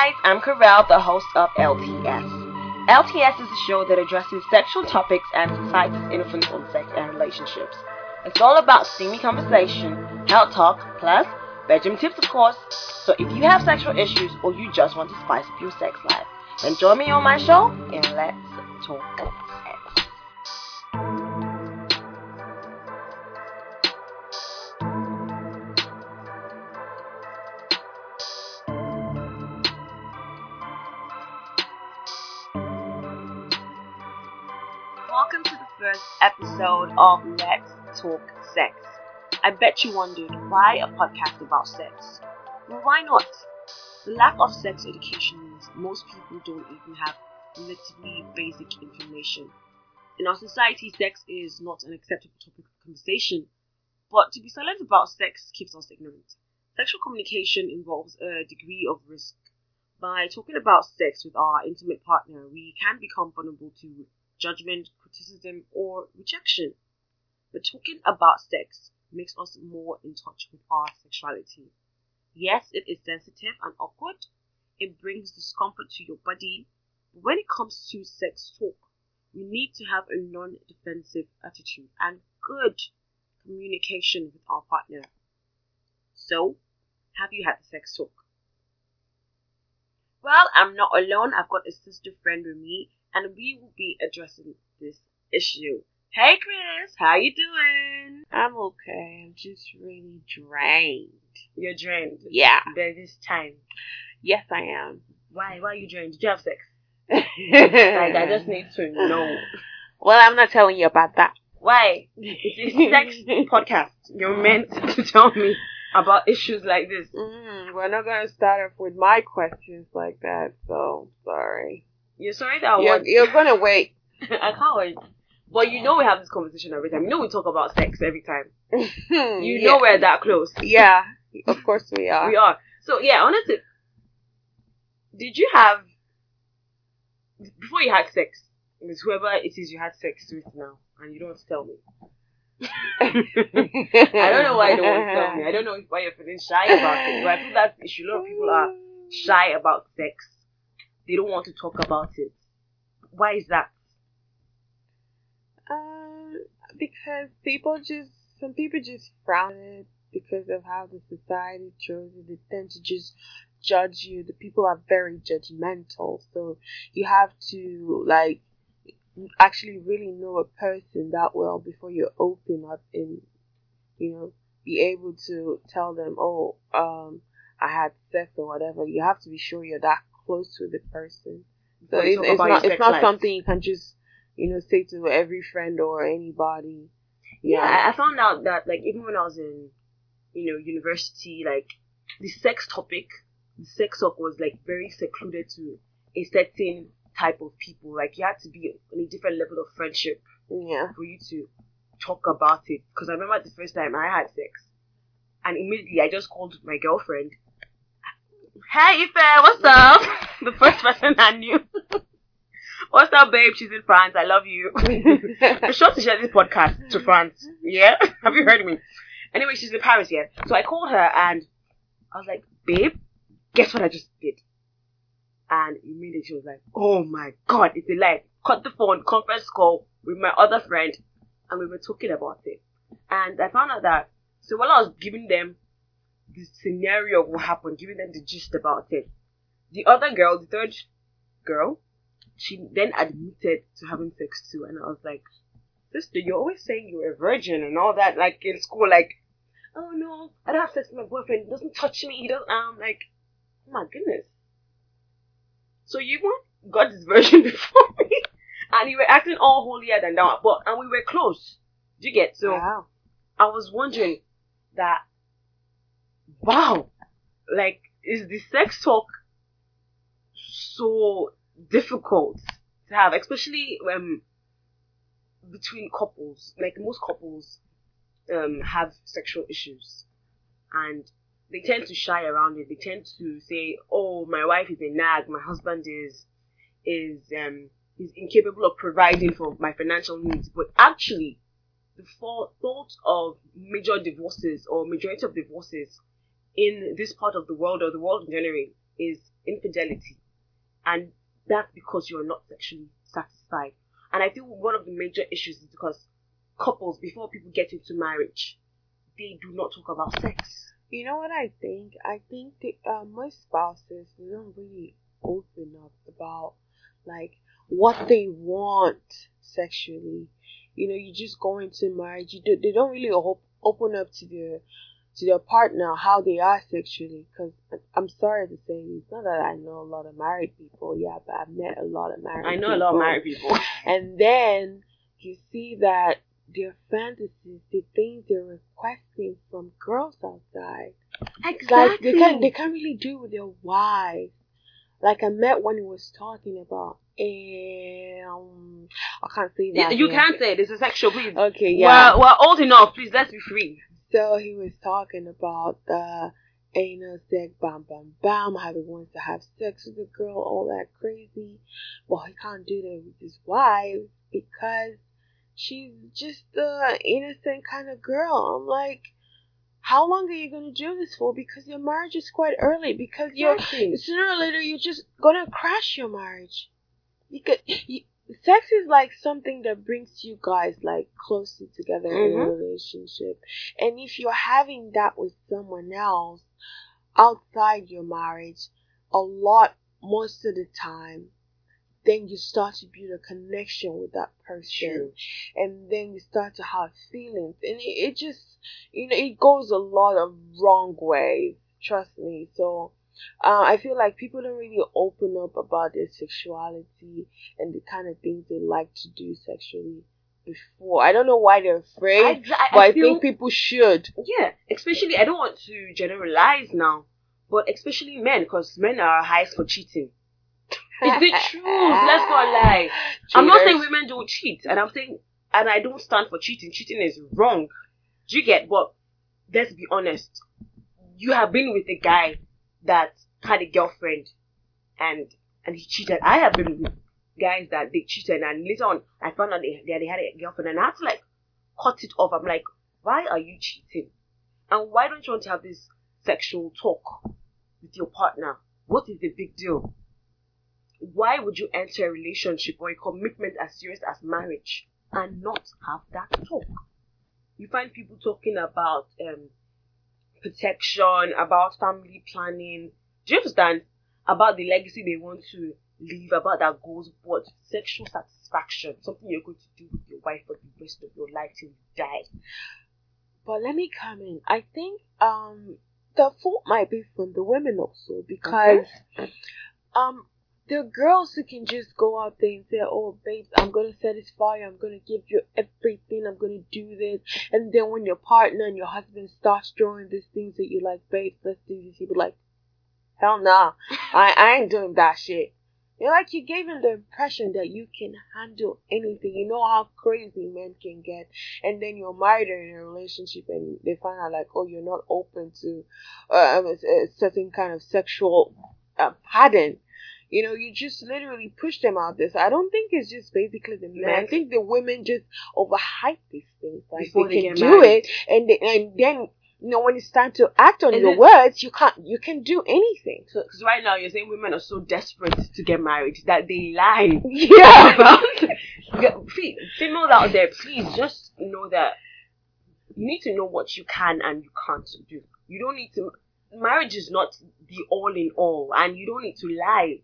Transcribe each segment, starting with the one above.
guys, I'm Karel, the host of LTS. LTS is a show that addresses sexual topics and society's influence on sex and relationships. It's all about steamy conversation, health talk, plus bedroom tips, of course. So if you have sexual issues or you just want to spice up your sex life, then join me on my show and let's talk episode of Let's Talk Sex. I bet you wondered why a podcast about sex? Well, why not? The lack of sex education means most people don't even have relatively basic information. In our society, sex is not an acceptable topic of conversation, but to be silent about sex keeps us ignorant. Sexual communication involves a degree of risk. By talking about sex with our intimate partner, we can become vulnerable to judgment, criticism, or rejection. But talking about sex makes us more in touch with our sexuality. Yes, it is sensitive and awkward. It brings discomfort to your body. But when it comes to sex talk, we need to have a non defensive attitude and good communication with our partner. So, have you had sex talk? Well, I'm not alone. I've got a sister friend with me, and we will be addressing this issue. Hey, Chris, how you doing? I'm okay. I'm just really drained. You're drained. Yeah. By this time. Yes, I am. Why? Why are you drained? Did you have sex? Like, I just need to know. Well, I'm not telling you about that. Why? It's a sex podcast. You're meant to tell me about issues like this. Mm, we're not gonna start off with my questions like that. So sorry. You're sorry that You're, you're gonna wait. I can't wait. But you know we have this conversation every time. You know we talk about sex every time. You yeah. know we're that close. Yeah. Of course we are. We are. So yeah, honestly, did you have before you had sex with whoever it is you had sex with now, and you don't tell me? I don't know why want to tell me. I don't know why you're feeling shy about it. But I feel that's the issue. A lot of people are shy about sex. They don't want to talk about it. Why is that? Um, because people just some people just frown it because of how the society shows it. They tend to just judge you. The people are very judgmental, so you have to like actually really know a person that well before you open up and you know be able to tell them, oh, um, I had sex or whatever. You have to be sure you're that close with the person. So it's, it's not it's not life. something you can just you know say to every friend or anybody. Yeah, I I found out that like even when I was in, you know, university, like the sex topic, the sex talk was like very secluded to a certain type of people. Like you had to be on a different level of friendship yeah. for you to talk about it. Because I remember the first time I had sex, and immediately I just called my girlfriend. Hey Ife, what's up? the first person I knew. what's up, babe? She's in France. I love you. I'm sure to share this podcast to France. Yeah? Have you heard me? Anyway, she's in Paris, yeah. So I called her and I was like, babe, guess what I just did? And immediately she was like, oh my god, it's a lie. Cut the phone, conference call with my other friend, and we were talking about it. And I found out that, so while I was giving them the scenario of what happened, giving them the gist about it, the other girl, the third girl, she then admitted to having sex too, and I was like, sister, you're always saying you're a virgin and all that, like in school, like, oh no, I don't have sex with my boyfriend, he doesn't touch me, he doesn't, um, like, oh my goodness. So you got this version before me, and you were acting all holier than thou, but, and we were close. Do you get? So, wow. I was wondering that, wow, like, is the sex talk so difficult to have, especially um, between couples? Like, most couples um, have sexual issues, and they tend to shy around it. They tend to say, "Oh, my wife is a nag. My husband is is um is incapable of providing for my financial needs." But actually, the thought of major divorces or majority of divorces in this part of the world or the world in general is infidelity, and that's because you're not sexually satisfied. And I feel one of the major issues is because couples, before people get into marriage, they do not talk about sex. You know what I think? I think that uh, most spouses they don't really open up about like what they want sexually. You know, you just go into marriage. You do, they don't really op- open up to their to their partner how they are sexually. Because I'm sorry to say, it's not that I know a lot of married people. Yeah, but I've met a lot of married. I know people. a lot of married people. And then you see that their fantasies, the things they're requesting from girls outside, Exactly. like they can't they can't really do with their wives. Like I met one who was talking about um I can't say that. you can't say it. It's a sexual, please. Okay, yeah. We're, we're old enough. Please, let's be free. So he was talking about the anal sex, bam, bam, bam, how he wants to have sex with a girl, all that crazy. Well he can't do that with his wife because she's just a innocent kind of girl. I'm like, how long are you gonna do this for? Because your marriage is quite early. Because you're Exactly. sooner or later you're just gonna crash your marriage. Because you, sex is like something that brings you guys like closer together in a Mhm. relationship. And if you're having that with someone else outside your marriage, a lot most of the time, then you start to build a connection with that person. True. and then you start to have feelings. And it, it just you know it goes a lot of wrong ways. Trust me. So uh, i feel like people don't really open up about their sexuality and the kind of things they like to do sexually before. I don't know why they're afraid I, I, but i, feel, think people should. Yeah, especially I don't want to generalize now, but especially men, because men are highest for cheating. It's the truth. Let's not lie. I'm not saying women don't cheat, and I'm saying, and I don't stand for cheating. Cheating is wrong. Do you get? But let's be honest. You have been with a guy that had a girlfriend, and and he cheated. I have been with guys that they cheated, and later on I found out they, they, they had a girlfriend, and I had to like cut it off. I'm like, why are you cheating? And why don't you want to have this sexual talk with your partner? What is the big deal? Why would you enter a relationship or a commitment as serious as marriage and not have that talk? You find people talking about um, protection, about family planning. Do you understand? About the legacy they want to leave, about their goals, but sexual satisfaction, something you're going to do with your wife for the rest of your life till you die. But let me come in. I think um the fault might be from the women also because um there are girls who can just go out there and say, "Oh, babes, I'm gonna satisfy you. I'm gonna give you everything. I'm gonna do this." And then when your partner and your husband starts throwing these things that you like, babes, let's do this. You be like, "Hell nah, I I ain't doing that shit." You're like you gave him the impression that you can handle anything. You know how crazy men can get, and then you're married or in a relationship, and they find out like, oh, you're not open to uh, a, a certain kind of sexual uh, pattern. You know, you just literally push them out there. So I don't think it's just basically the men. I think the women just overhype these things. Like Before they they can get do married. it, and they, and then you know when it's time to act on Is your words, you can't. You can do anything. So, because right now you're saying women are so desperate to get married that they lie Yeah. about. Females out there, please just know that you need to know what you can and you can't do. You don't need to. Marriage is not the all in all, and you don't need to lie.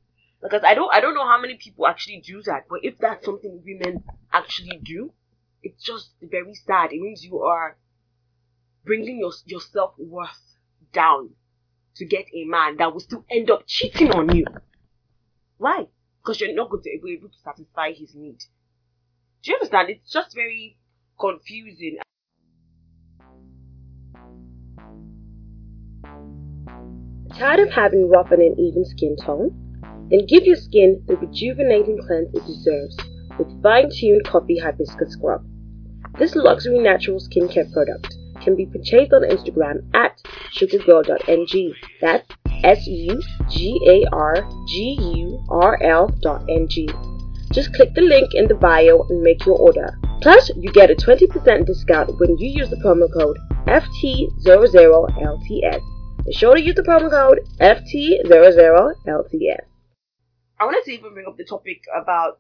Because I don't, I don't know how many people actually do that. But if that's something women actually do, it's just very sad. It means you are bringing your your self worth down to get a man that will still end up cheating on you. Why? Because you're not going to be able to satisfy his need. Do you understand? It's just very confusing. Tired of having rough and uneven skin tone? Then give your skin the rejuvenating cleanse it deserves with fine-tuned coffee hibiscus scrub. This luxury natural skincare product can be purchased on Instagram at sugargurl.ng. That's S U G A R G U R L dot ng. Just click the link in the bio and make your order. Plus, you get a 20% discount when you use the promo code FT00LTS. Be sure to use the promo code FT00LTS. I wanted to even bring up the topic about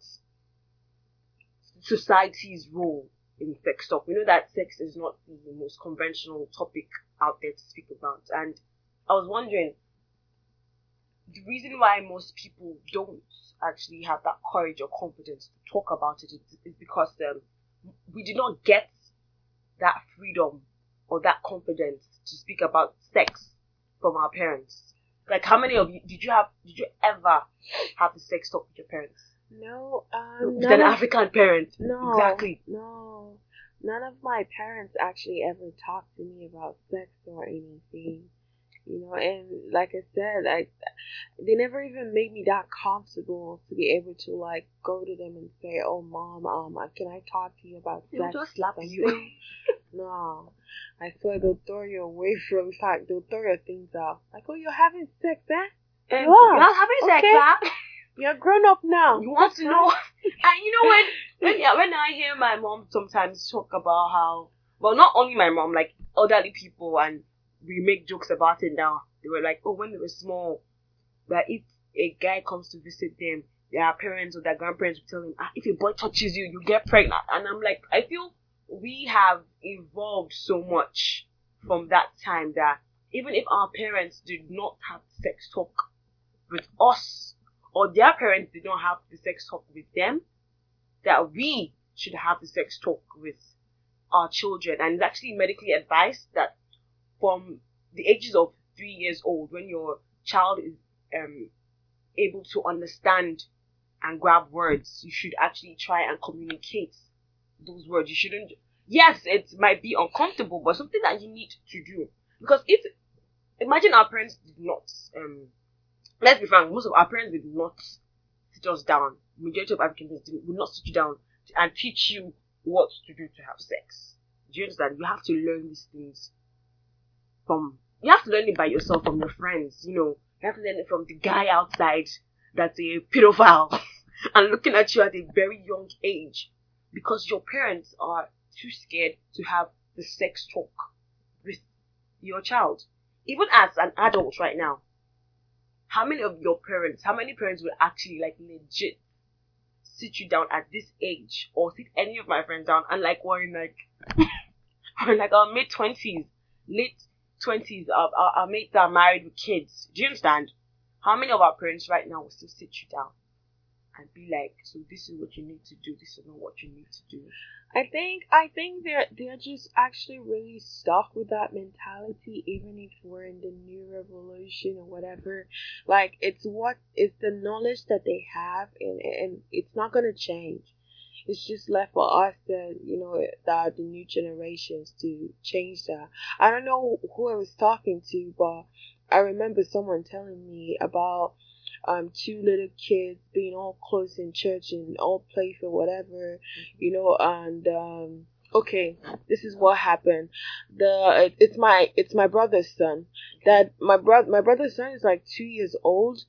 society's role in sex talk. We know that sex is not the most conventional topic out there to speak about, and I was wondering the reason why most people don't actually have that courage or confidence to talk about it is, because um, we did not get that freedom or that confidence to speak about sex from our parents. Like, how many of you did you have? Did you ever have the sex talk with your parents? No, um, with an of, African parent. No, exactly. No, none of my parents actually ever talked to me about sex or anything you know and like i said i they never even made me that comfortable to be able to like go to them and say oh mom um can i talk to you about they sex just slap you no i swear they'll throw you away from fact they'll throw your things out like oh you're having sex eh um, you're not having okay. sex huh? You're grown up now. You want to know? and you know when when yeah, when I hear my mom sometimes talk about how well not only my mom like elderly people and we make jokes about it now. They were like, oh, when they were small, that if a guy comes to visit them, their parents or their grandparents will tell them, ah, if a boy touches you, you get pregnant. And I'm like, I feel we have evolved so much from that time that even if our parents did not have sex talk with us, or their parents did not have the sex talk with them, that we should have the sex talk with our children. And it's actually medically advised that from the ages of three years old, when your child is um, able to understand and grab words, you should actually try and communicate those words. You shouldn't. Yes, it might be uncomfortable, but something that you need to do. Because if imagine our parents did not, um, let's be frank, most of our parents did not sit us down. Majority of African parents would not sit you down and teach you what to do to have sex. Do you understand? You have to learn these things from you have to learn it by yourself from your friends, you know. You have to learn it from the guy outside that's a pedophile and looking at you at a very young age because your parents are too scared to have the sex talk with your child. Even as an adult right now, how many of your parents, how many parents will actually like legit sit you down at this age or sit any of my friends down and like we're like we're like our mid twenties, late twenties, our, our, our mates are married with kids. Do you understand? How many of our parents right now will still sit you down and be like, so this is what you need to do, this is not what you need to do. I think I think they're they're just actually really stuck with that mentality even if we're in the new revolution or whatever. Like it's what it's the knowledge that they have and and it's not gonna change it's just left for us to, you know, that the new generations to change that. I don't know who I was talking to, but I remember someone telling me about um two little kids being all close in church and all playful, whatever, you know, and um okay this is what happened the it's my it's my brother's son that my brother my brother's son is like two years old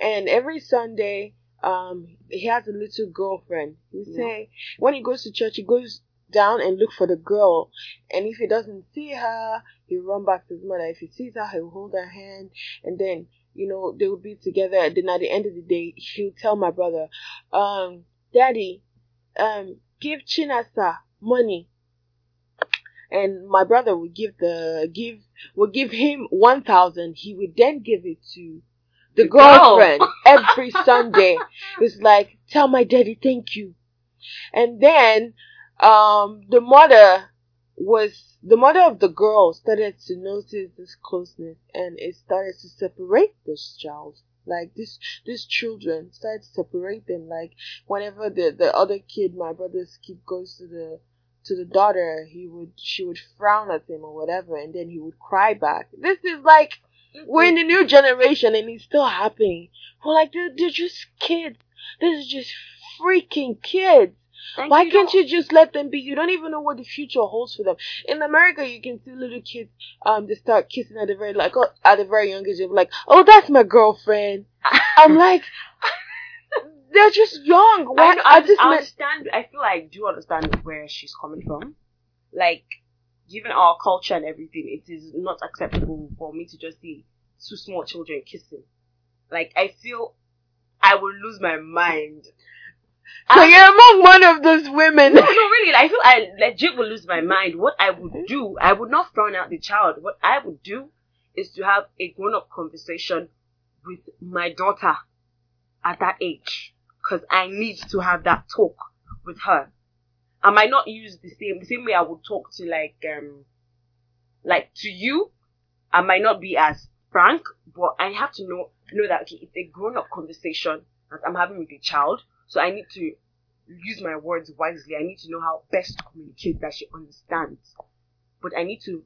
and every sunday um he has a little girlfriend. He yeah. say when he goes to church, he goes down and look for the girl, and if he doesn't see her, he'll run back to his mother. If he sees her, he'll hold her hand, and then you know they will be together. And then at the end of the day, he'll tell my brother, um, "Daddy, um, give Chinasa money." And my brother would give the give would give him one thousand. He would then give it to the girlfriend every Sunday was like, tell my daddy thank you. And then, um, the mother was, the mother of the girl started to notice this closeness and it started to separate this child. Like this, these children started to separate them. Like whenever the, the other kid, my brother's kid goes to the, to the daughter, he would, she would frown at him or whatever and then he would cry back. This is like, we're in the new generation and it's still happening. We're like, they're, they're just kids. This is just freaking kids. Why you can't you just let them be? You don't even know what the future holds for them. In America, you can see little kids um they start kissing at a very like oh, at a very young age. Like, oh, that's my girlfriend. I'm like, they're just young. Why? I, I, I just I understand. I feel like I do understand where she's coming from. Like given our culture and everything, it is not acceptable for me to just see two small children kissing. Like I feel I will lose my mind. So you're among one of those women. No, no, really. I feel I legit would lose my mind. What I would mm-hmm. do, I would not frown out the child. What I would do is to have a grown-up conversation with my daughter at that age, because I need to have that talk with her. I might not use the same the same way I would talk to like um like to you. I might not be as frank, but I have to know know that okay, it's a grown up conversation that I'm having with a child. So I need to use my words wisely. I need to know how best to communicate that she understands. But I need to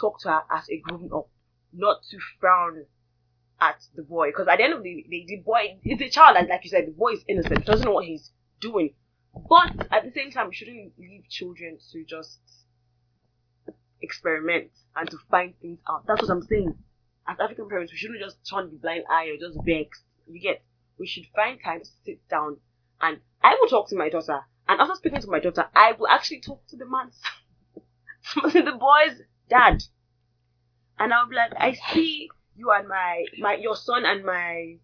talk to her as a grown up, not to frown at the boy. Because at the end of the day, the boy is a child, and like you said, the boy is innocent, doesn't know what he's doing. But at the same time, we shouldn't leave children to just experiment and to find things out. That's what I'm saying. As African parents, we shouldn't just turn the blind eye or just vex. You get? We should find time to sit down and I will talk to my daughter. And after speaking to my daughter, I will actually talk to the man's, to the boy's dad. And I'll be like, I see you and my, my, your son and my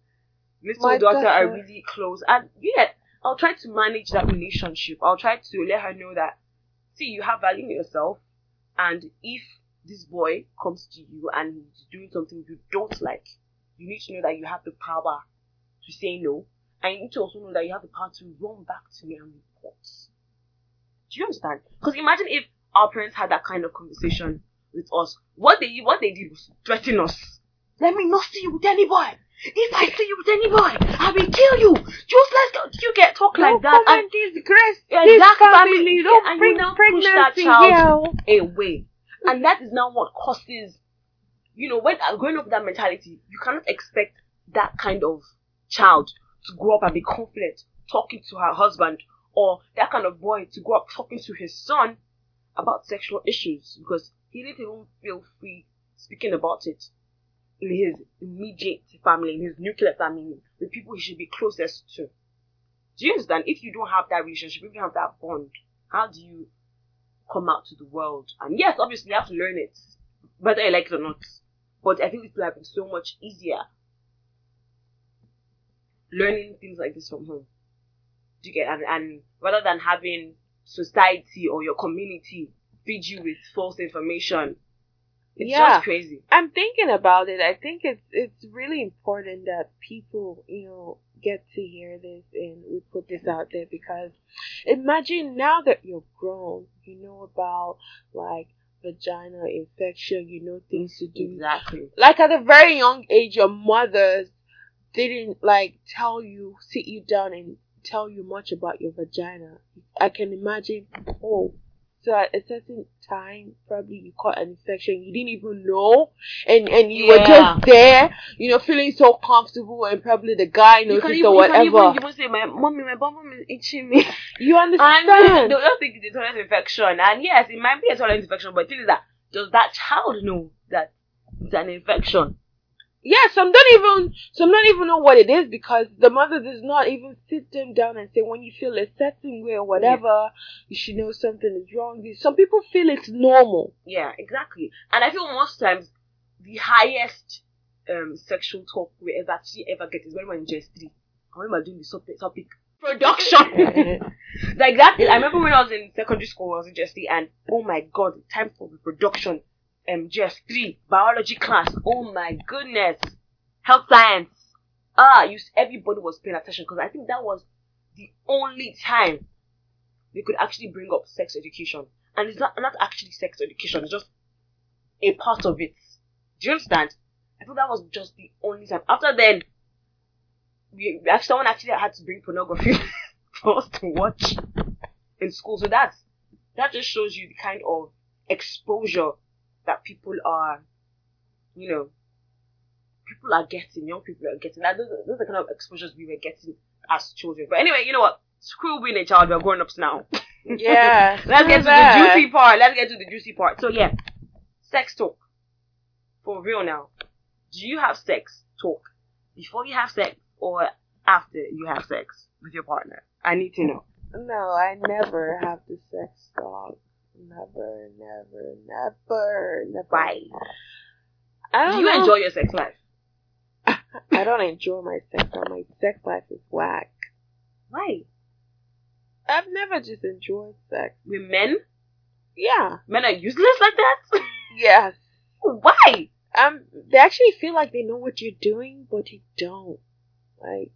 little My daughter, are really close. And yeah, I'll try to manage that relationship. I'll try to let her know that, see, you have value in yourself. And if this boy comes to you and he's doing something you don't like, you need to know that you have the power to say no. And you need to also know that you have the power to run back to me and report. Do you understand? Because imagine if our parents had that kind of conversation with us. What they what they did was threaten us. Let me not see you with any boy. If I see you with any boy, I will kill you. Just let's go. You get talk like Don't that. come And disgrace Yeah, this exactly, family. family. Don't And you bring now push that child here. away. And that is now what causes, you know, when uh, growing up with that mentality, you cannot expect that kind of child to grow up and be confident talking to her husband or that kind of boy to grow up talking to his son about sexual issues because he didn't even feel free speaking about it in his immediate family, in his nuclear family, the people he should be closest to. Do you understand? If you don't have that relationship, if you don't have that bond, how do you come out to the world? And yes, obviously you have to learn it, whether you like it or not. But I think it would have been so much easier learning things like this from home. Do you get and, and rather than having society or your community feed you with false information, it's Yeah. just crazy. I'm thinking about it. I think it's it's really important that people, you know, get to hear this and we put this out there because imagine now that you're grown, you know about like vagina infection, you know things to do. Exactly. Like at a very young age, your mothers didn't like tell you, sit you down and tell you much about your vagina. I can imagine. Oh, so at a certain time, probably you caught an infection you didn't even know, and and you were just there, you know, feeling so comfortable, and probably the guy You noticed or even, you whatever. can even, even say, my mommy, my bum is itching me. You And understand? they don't think it's a toilet infection. And yes, it might be a toilet infection, but the thing is that does that child know that it's an infection? Yeah, some don't even some don't even know what it is because the mother does not even sit them down and say when you feel a certain way or whatever, you should know something is wrong. Some people feel it's normal. Yeah, exactly. And I feel most times the highest um sexual talk we ever actually ever get is when we're in JS3. And when we're doing the topic, topic production. like that. I remember when I was in secondary school, I was in JS3 and oh my god, the time for reproduction. Um JS3, biology class, oh my goodness. Health science. Ah, you everybody was paying attention because I think that was the only time they could actually bring up sex education. And it's not not actually sex education, it's just a part of it. Do you understand? I thought that was just the only time. After then, we we actually someone actually had to bring pornography for us to watch in school. So that's that just shows you the kind of exposure that people are, you know, people are getting. Young people are getting. That those, are- those are the kind of exposures we were getting as children. But anyway, you know what? Screw being a child. We're grown ups now. Yeah. Let's get to that. the juicy part. Let's get to the juicy part. So yeah, sex talk. For real now. Do you have sex talk before you have sex or after you have sex with your partner? I need to know. No, I never have the sex talk. Never, never, Why? I don't Do you know. enjoy your sex life? I don't enjoy my sex life. My sex life is whack. Why? I've never just enjoyed sex. With men? Yeah. Men are useless like that? Yes. Why? Um, they actually feel like they know what you're doing, but they don't. Like,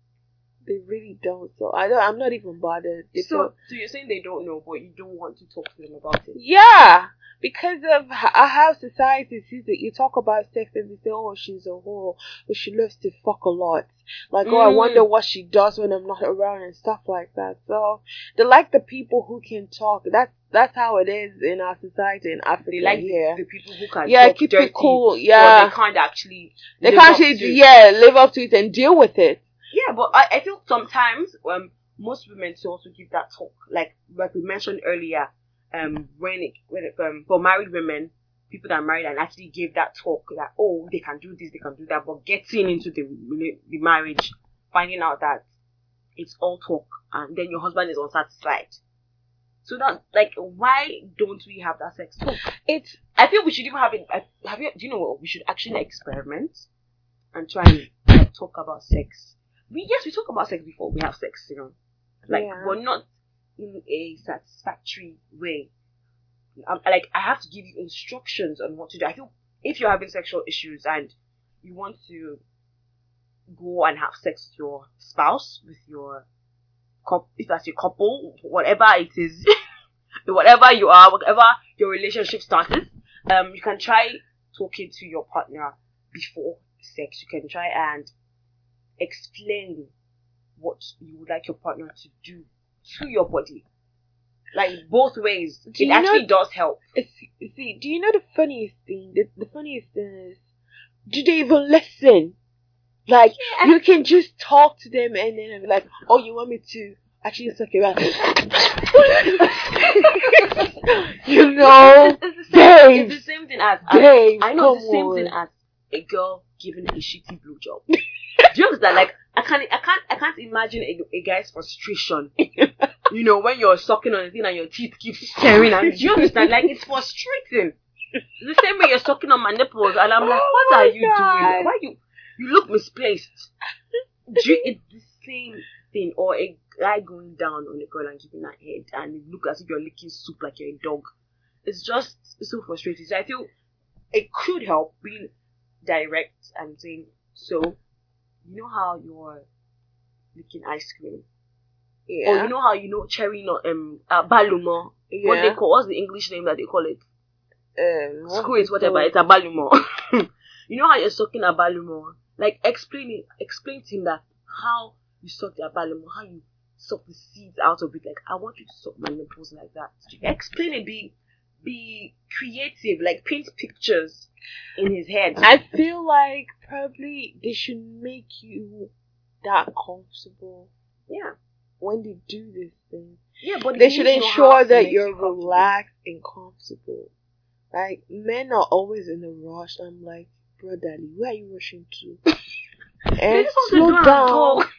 they really don't. So I don't. I'm not even bothered. They So, don't- so you're saying they don't know, but you don't want to talk to them about it? yeah, because of how society sees it. You talk about sex and they say, "Oh, she's a whore. but she loves to fuck a lot." Like, oh, I Mm. wonder what she does when I'm not around and stuff like that. So they like the people who can talk. That's that's how it is in our society in Africa. They like here. the, people who can Yeah, talk keep dirty, it cool. Yeah, they can't actually. they can't actually, yeah, live up to it and deal with it. But I, I feel sometimes um most women to also give that talk, like like we mentioned earlier, um when it when it um for married women, people that are married and actually give that talk that oh they can do this, they can do that, but getting into the the marriage, finding out that it's all talk and then your husband is unsatisfied. So that like why don't we have that sex talk? It's I feel we should even have it. Have you? Do you know what? We should actually experiment and try and talk about sex. We yes, we talk about sex before we have sex. You know, like Yeah. but not in a satisfactory way. Um, like I have to give you instructions on what to do. I feel if you're having sexual issues and you want to go and have sex with your spouse, with your couple, if that's your couple, whatever it is, whatever you are, whatever your relationship started, um, you can try talking to your partner before sex. You can try and explain what you would like your partner to do to your body. Like both ways. Do it you know- actually does help. See, do you know the funniest thing? The, the funniest thing is, do they even listen? Like, Yeah. you can just talk to them and then be like, oh, you want me to actually suck it out? you know? It's the same, it's the same thing as, as I know the same on. thing as a girl giving a shitty blowjob. Do you understand? Like I can't, I can't, I can't imagine a, a guy's frustration. you know, when you're sucking on a thing and your teeth keep you. Do you understand? Like it's frustrating. It's the same way you're sucking on my nipples, and I'm like, Oh what are you God. doing? Why you, you look misplaced. Do you, it's the same thing, or a guy going down on a girl and giving her head, and it look as if you're licking soup like you're a dog. It's just it's so frustrating. So I feel it could help being direct and saying, so you know how you're licking ice cream, Yeah. or you know how you know cherry not um uh, balumo. What they call what's the English name that they call it? um, what's Screw it, it whatever. It's a balumo. you know how you're sucking a balumo? Like explain it, explain to him that how you suck the balumo, how you suck the seeds out of it. Like I want you to suck my nipples like that. Explain it. Be be creative. Like paint pictures in his head. I feel like probably they should make you that comfortable yeah, when they do this thing. yeah. But they should need to know how ensure that you're relaxed and comfortable. Like men are always in a rush. I'm like, brotherly, where are you rushing to? And just want to slow do down.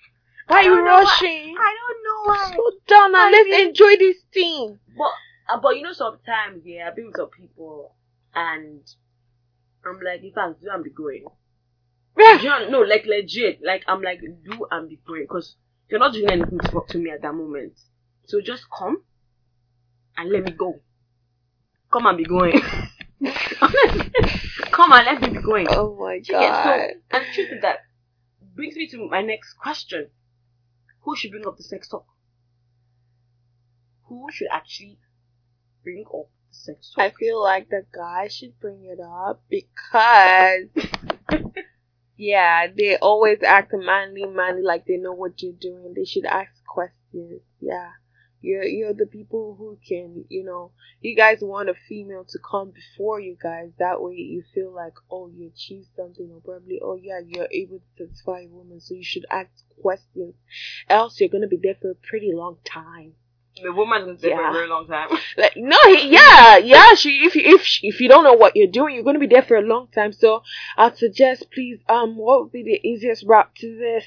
Why are you don't why- rushing? I don't know why. Slow down. I Let's mean- enjoy this thing. But uh, but you know sometimes yeah, I've been with some people and I'm like, in fact, do and be going. You know, no, like legit. Like I'm like, do and be going because you're not doing anything to talk to me at that moment. So just come and let me go. Come and be going. come and let me be going. oh my Do you get- god. so, and the truth is that brings me to my next question: Who should bring up the sex talk? Who should actually bring up the sex talk? I feel like the guy should bring it up because, yeah, they always act manly, manly, like they know what you're doing. They should ask questions. Yeah, you're you're the people who can, you know, you guys want a female to come before you guys. That way, you feel like, oh, you achieved something, or probably, oh yeah, you're able to satisfy a woman. So you should ask questions. Else, you're gonna be there for a pretty long time. The woman is there for a very long time. Like no, he, yeah, yeah. She, if you, if she- if you don't know what you're doing, you're gonna be there for a long time. So I'd suggest, please, um, what would be the easiest route to this?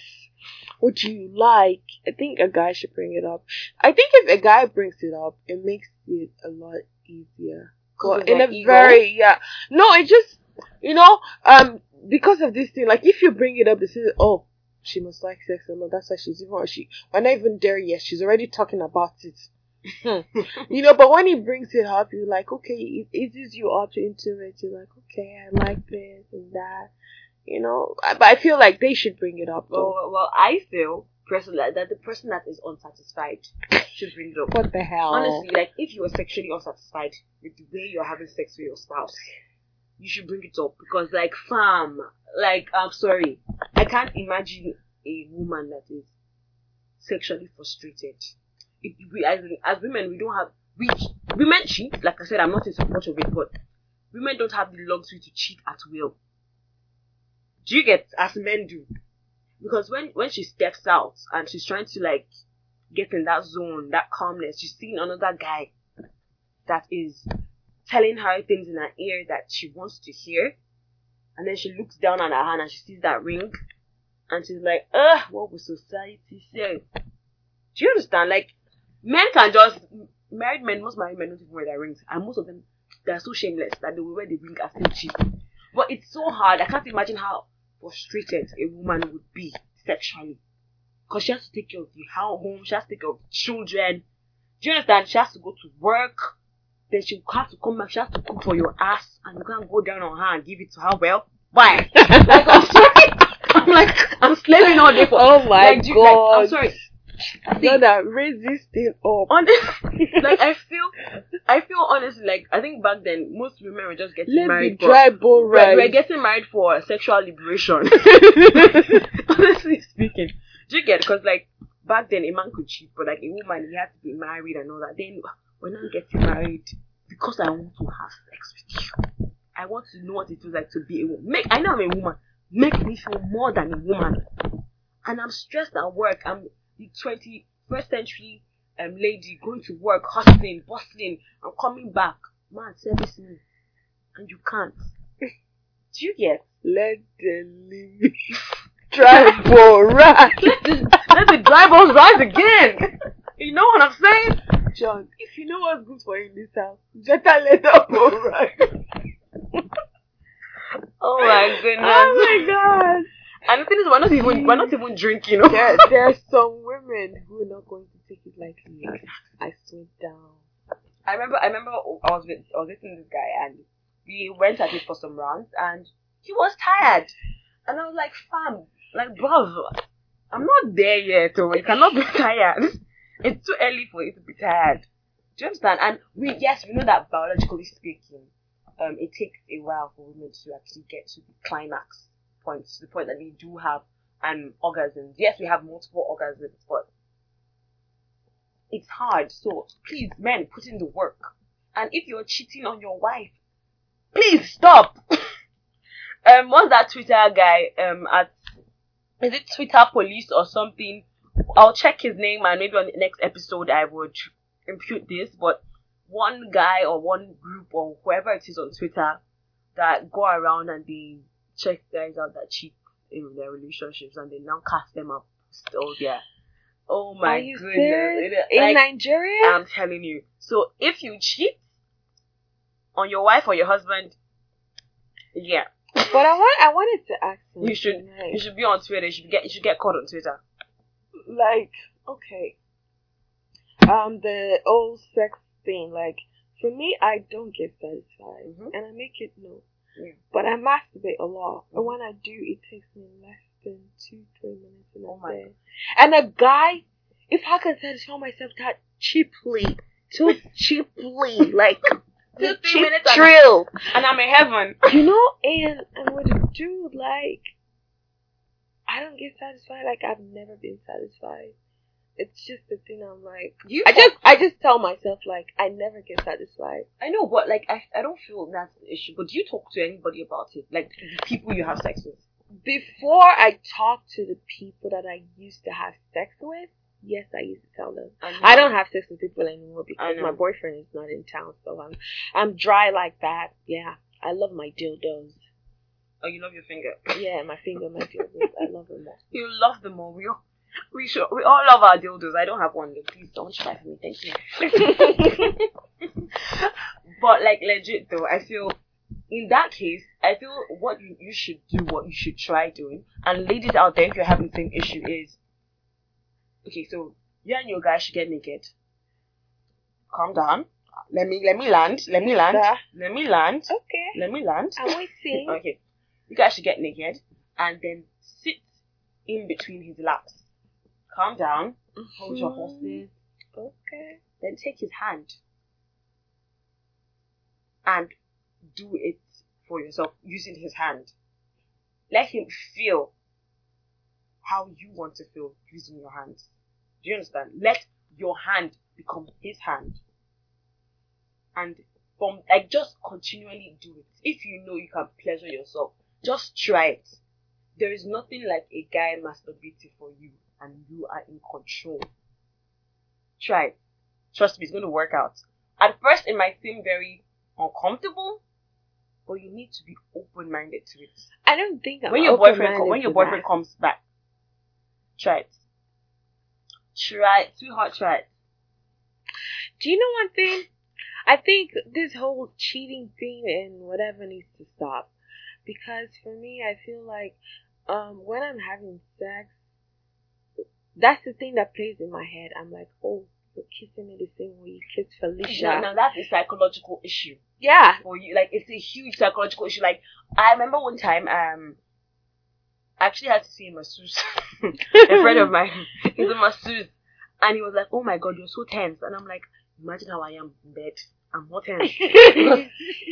What do you like? I think a guy should bring it up. I think if a guy brings it up, it makes it a lot easier. Well, in a ego? very yeah. No, it just you know um because of this thing. Like if you bring it up, they say oh she must like sex a lot. That's why she's even she. We're not even there yet. She's already talking about it. You know, but when he brings it up, you're like, okay, it eases you up into it. You're like, okay, I like this and that. You know, I- but I feel like they should bring it up though. Well, well, I feel personally that the person that is unsatisfied should bring it up. what the hell? Honestly, like if you are sexually unsatisfied with the way you're having sex with your spouse, you should bring it up because, like, fam, like, I'm sorry, I can't imagine a woman that is sexually frustrated. It, we, as, as women, we don't have we women cheat. Like I said, I'm not in support of it, but women don't have the luxury to cheat at will. Do you get as men do? Because when when she steps out and she's trying to like get in that zone, that calmness, she's seeing another guy that is telling her things in her ear that she wants to hear. And then she looks down at her hand and she sees that ring. And she's like, ugh, what will society say? Do you understand? Like, men can just, married men, most married men don't even wear their rings. And most of them, they're so shameless that they will wear the ring as still cheap. But it's so hard. I can't imagine how frustrated a woman would be sexually. Because she has to take care of the home, she has to take care of children. Do you understand? She has to go to work. Then she has to come back. She has to cook for your ass, and you can't go down on her and give it to her. Well, why? like I'm sorry. I'm like I'm slaving all day for. Oh my like, do you- like, God. I'm sorry. no, that raise this thing up. Honestly, like I feel, I feel honestly like I think back then most women were just getting Let married for. dry bone We're, we're getting married for sexual liberation. honestly speaking, do you get? Because like back then a man could cheat, but like a woman he had to be married and all that. Then we're not getting married because I want to have sex with you. I want to know what it feels like to be a woman. Make I know I'm a woman. Make me feel more than a woman. And I'm stressed at work. I'm the 21st century um lady going to work, hustling, bustling. I'm coming back. Man, service me. And you can't. Do you get? Let the living bone rise. Let the, let the bones rise again. You know what I'm saying? John, if you know what's good for you in this house, better let bone rise. Oh my goodness. Oh my god. And the thing is, we're not even we're not even drinking. There, there are some women who are not going to take it lightly. I swear down. I remember I remember I was with I was dating this guy and we went at it for some rounds and he was tired. And I was like, fam, like bruv, I'm not there yet, so you cannot be tired. It's too early for you to be tired. Do you understand? And we yes, we know that biologically speaking, um, it takes a while for women to actually get to the climax point, to the point that they do have an orgasm. Yes, we have multiple orgasms, but it's hard. So please, men, put in the work. And if you're cheating on your wife, please stop. um, what's that Twitter guy? Um, at is it Twitter Police or something? I'll check his name and maybe on the next episode I would impute this. But one guy or one group or whoever it is on Twitter that go around and they check guys out that cheat in their relationships and they now cast them up still there. Oh my Are you goodness. serious? It- In like, Nigeria? I'm telling you. So if you cheat on your wife or your husband, yeah, but I want I wanted to ask you You should like- you should be on Twitter. You should get you should get caught on Twitter. Like okay. Um the old sex thing like for me i don't get satisfied Mhm. and i make it known Yeah. but i masturbate a lot and when i do it takes me less than two three minutes in Oh day. And a guy if i can satisfy myself that cheaply too cheaply like Two, three cheap minutes and- And I'm in heaven. you know and and with a dude like i don't get satisfied like i've never been satisfied it's just the thing i'm like You I just I just tell myself like I never get satisfied. I know, but like I I don't feel that's the issue. But do you talk to anybody about it? Like the people you have sex with? Before I talk to the people that I used to have sex with, yes, I used to tell them. know. I don't have sex with people anymore because my boyfriend is not in town, so I'm I'm dry like that. Yeah, I love my dildos. Oh, you love your finger. Yeah, my finger, my dildos. I love them all. You love them all. We all, we should, we all love our dildos. I don't have one. though. Please don't try for me. Thank you. But like legit though, I feel in that case, I feel what you, you should do, what you should try doing, and ladies out there, if you're having the same issue, is okay. So you and your guy should get naked. Calm down. Let me let me land. Let me land. Let me land. Okay. Let me land. I'm waiting. Okay. You guys should get naked and then sit in between his laps. Calm down. Hold your Mhm. horses. Okay. Then take his hand and do it for yourself using his hand. Let him feel how you want to feel using your hands. Do you understand? Let your hand become his hand. And from like just continually do it. If you know you can pleasure yourself, just try it. There is nothing like a guy masturbating for you and you are in control. Try it. Trust me, it's going to work out. At first, it might seem very uncomfortable, but you need to be open minded to it. I don't think I'm when your boyfriend open-minded when your boyfriend that. comes back, try it. Try it, sweetheart. Try it. Do you know one thing? I think this whole cheating thing and whatever needs to stop. Because for me, I feel like um, when I'm having sex, that's the thing that plays in my head. I'm like, oh, you're kissing me the same way you kissed Felicia. Now, now that's a psychological issue Yeah. for you. Like it's a huge psychological issue. Like I remember one time, um, I actually had to see a masseuse. a friend of mine, he's a masseuse, and he was like, "Oh my god, you're so tense," and I'm like, "Imagine how I am in bed. I'm not tense."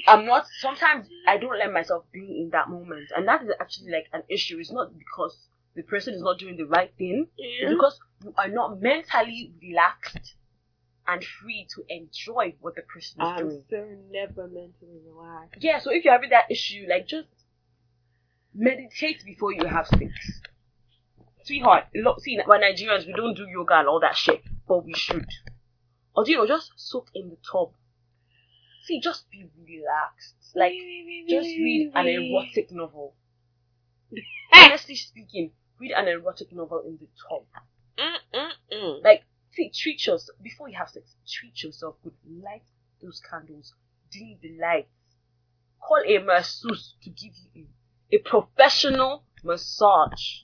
I'm not. Sometimes I don't let myself be in that moment, and that is actually like an issue. It's not because the person is not doing the right thing. It's because you are not mentally relaxed and free to enjoy what the person is I'm doing. so never mentally relaxed. Yeah. So if you're having that issue, like just meditate before you have sex. Sweetheart, look, see, we're Nigerians, we don't do yoga and all that shit, but we should. Or do you know, just soak in the tub. See, just be relaxed. Like, just read an erotic novel. Eh! Honestly speaking, read an erotic novel in the tub. Mm-mm-mm. Like, see, treat yourself before you have sex. Treat yourself good. Light those candles. Dim the lights. Call a masseuse to give you a, a professional massage.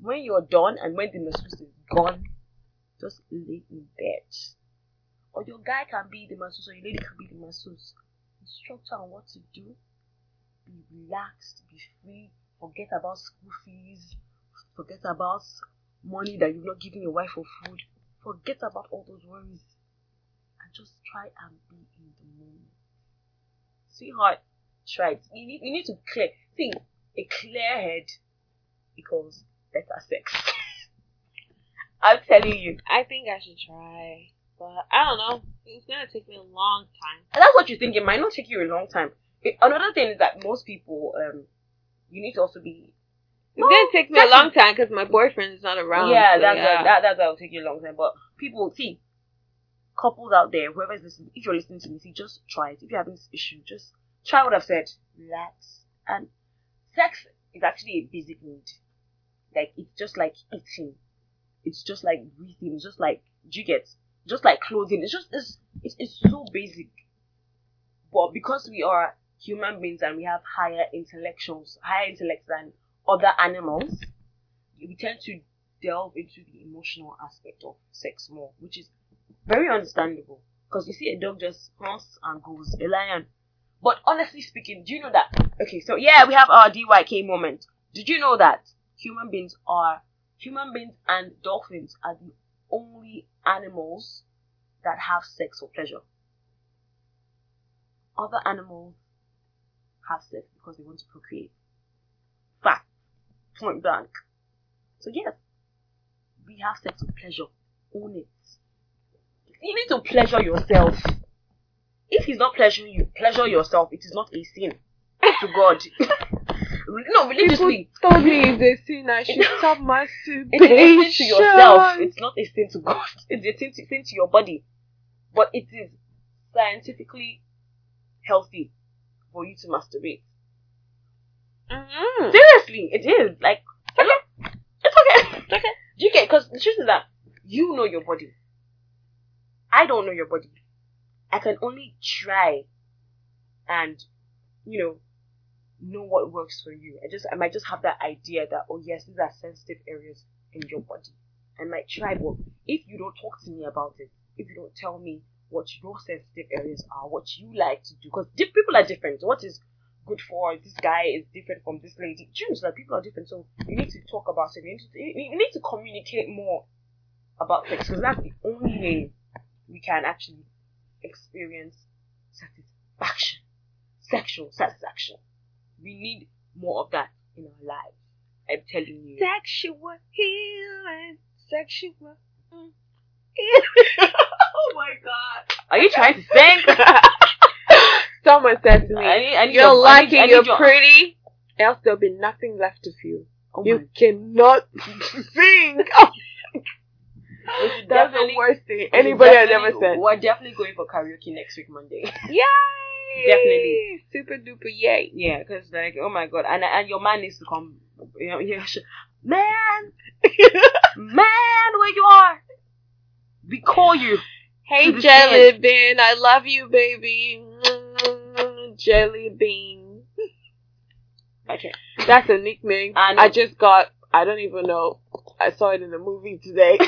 When you're done and when the masseuse is gone, just lay in bed. Or your guy can be the masseuse, or your lady can be the masseuse. Instruct her on what to do. Be relaxed. Be free. Forget about school fees. Forget about money that you've not given your wife for food. Forget about all those worries and just try and be in the moment. Sweetheart, try it. You need, you need to clear. See, a clear head equals better sex. I'm telling you. I think I should try. But I don't know. It's gonna take me a long time. And that's what you think. It might not take you a long time. It, another thing is that most people, um, you need to also be. It's gonna take me a long time because my boyfriend is not around. Yeah, so that's yeah. that that's that'll take you a long time. But people see couples out there, whoever is listening, if you're listening to me, see, just try it. If you're having this issue, just try what I've said. Relax. And sex is actually a basic need. Like it's just like eating. It's just like breathing. It's just like do you get? Just like clothing. It's just it's it's, it's so basic. But because we are human beings and we have higher intellectuals, higher intellects than other animals, we tend to delve into the emotional aspect of sex more, which is very understandable. Because you see a dog just hunts and goes, a lion. But honestly speaking, do you know that? Okay, so yeah, we have our DYK moment. Did you know that human beings are, human beings and dolphins are the only animals that have sex for pleasure? Other animals have sex because they want to procreate. Fact. Point blank. So yes, we have sex for pleasure. Own it. You need to pleasure yourself. If he's not pleasuring you, pleasure yourself. It is not a sin to God. no, religiously, People told me it's a sin. I should stop masturbation. it is a sin to yourself. It's not a sin to God. It's a sin to, sin to your body. But it is scientifically healthy for you to masturbate. Mm-hmm. Seriously, it is. Like, it's okay. It's okay. It's okay. Do you get? Because the truth is that you know your body. I don't know your body. I can only try and, you know, know what works for you. I just I might just have that idea that oh yes, these are sensitive areas in your body. I might try, but if you don't talk to me about it, if you don't tell me what your sensitive areas are, what you like to do, because people are different. What is good for this guy is different from this lady. Choose that people are different, so you need to talk about it. You need to, you need to communicate more about sex because that's the only way we can actually experience satisfaction, sexual satisfaction. We need more of that in our lives. I'm telling you. Sexual healing, sexual. oh my god! Are you trying to sing? Someone said to me, I need, I need "You're your, lucky, you're your... pretty, else there'll be nothing left of you. Oh you cannot sing." Oh. That's the worst thing anybody has ever said. We're definitely going for karaoke next week, Monday. Yay! Definitely. Super duper yay. Yeah, because like, oh my god, and and your man needs to come. You know, yeah, man, man, where you are? We call you. Hey, Jelly Bean, I love you, baby. Jelly Bean. Okay, that's a nickname. I, I just got. I don't even know. I saw it in the movie today.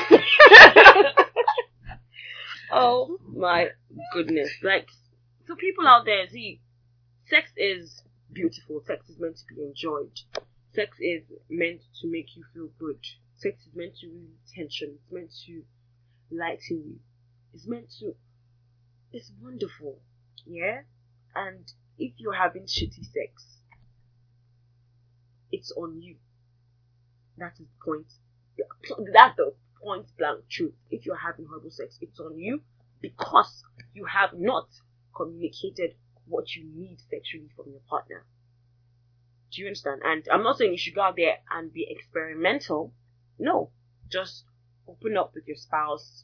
oh my goodness! Like, so people out there, see, sex is beautiful. Sex is meant to be enjoyed. Sex is meant to make you feel good. Sex is meant to relieve tension. It's meant to lighten you. It's meant to. It's wonderful, yeah. And if you're having shitty sex, it's on you. That is the point. That's the point blank truth. If you're having horrible sex, it's on you because you have not communicated what you need sexually from your partner. Do you understand? And I'm not saying you should go out there and be experimental. No. Just open up with your spouse,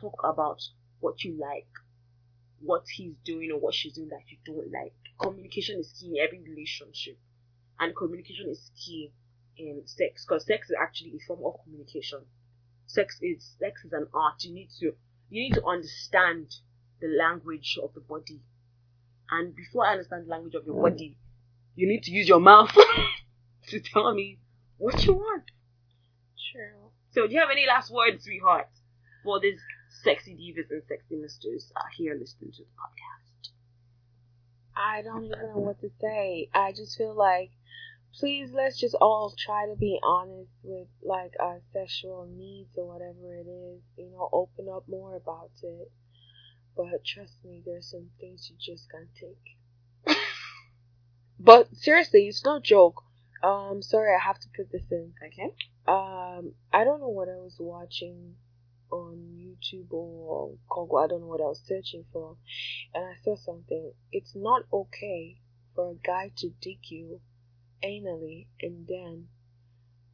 talk about what you like, what he's doing or what she's doing that you don't like. Communication is key in every relationship. And communication is key in sex because sex is actually a form of communication. Sex is sex is an art. You need to you need to understand the language of the body. And before I understand the language of your mm. body, you need to use your mouth to tell me what you want. True. So do you have any last words, sweetheart, for these sexy divas and sexy misters are here listening to the podcast? I don't even know what to say. I just feel like please let's just all try to be honest with like our sexual needs or whatever it is you know open up more about it but trust me there's some things you just can't take. But seriously it's no joke. Um sorry i have to put this in. Okay. Um i don't know what i was watching on youtube or Google. i don't know what i was searching for. And i saw something. It's not okay for a guy to dig you anally and then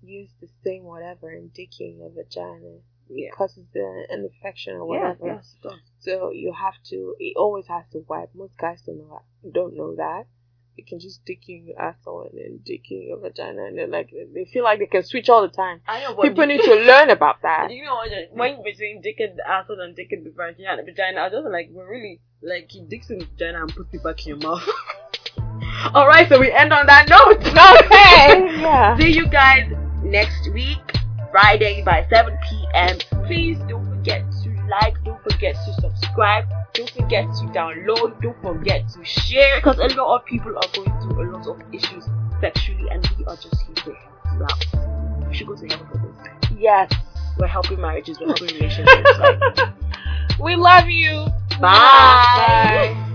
use the same whatever and digging your vagina yeah. causes an, infection or whatever. Yes, yes, so you have to. It always has to wipe. Most guys don't know that. Don't know that. You can just dig in your asshole and then dig in your vagina, and they're like they feel like they can switch all the time. I know, People need to learn about that. You know, when between dick in the asshole and dick in the vagina, vagina, I just like we're really like he dicks in the vagina and puts it back in your mouth. All right, so we end on that note. Okay. yeah. See you guys next week, Friday by 7 p.m. Please don't forget to like, don't forget to subscribe, don't forget to download, don't forget to share because a lot of people are going through a lot of issues sexually and we are just here to help you out. We should go to heaven for this. Yes. We're helping marriages, we're helping relationships. we love you. Bye. Bye.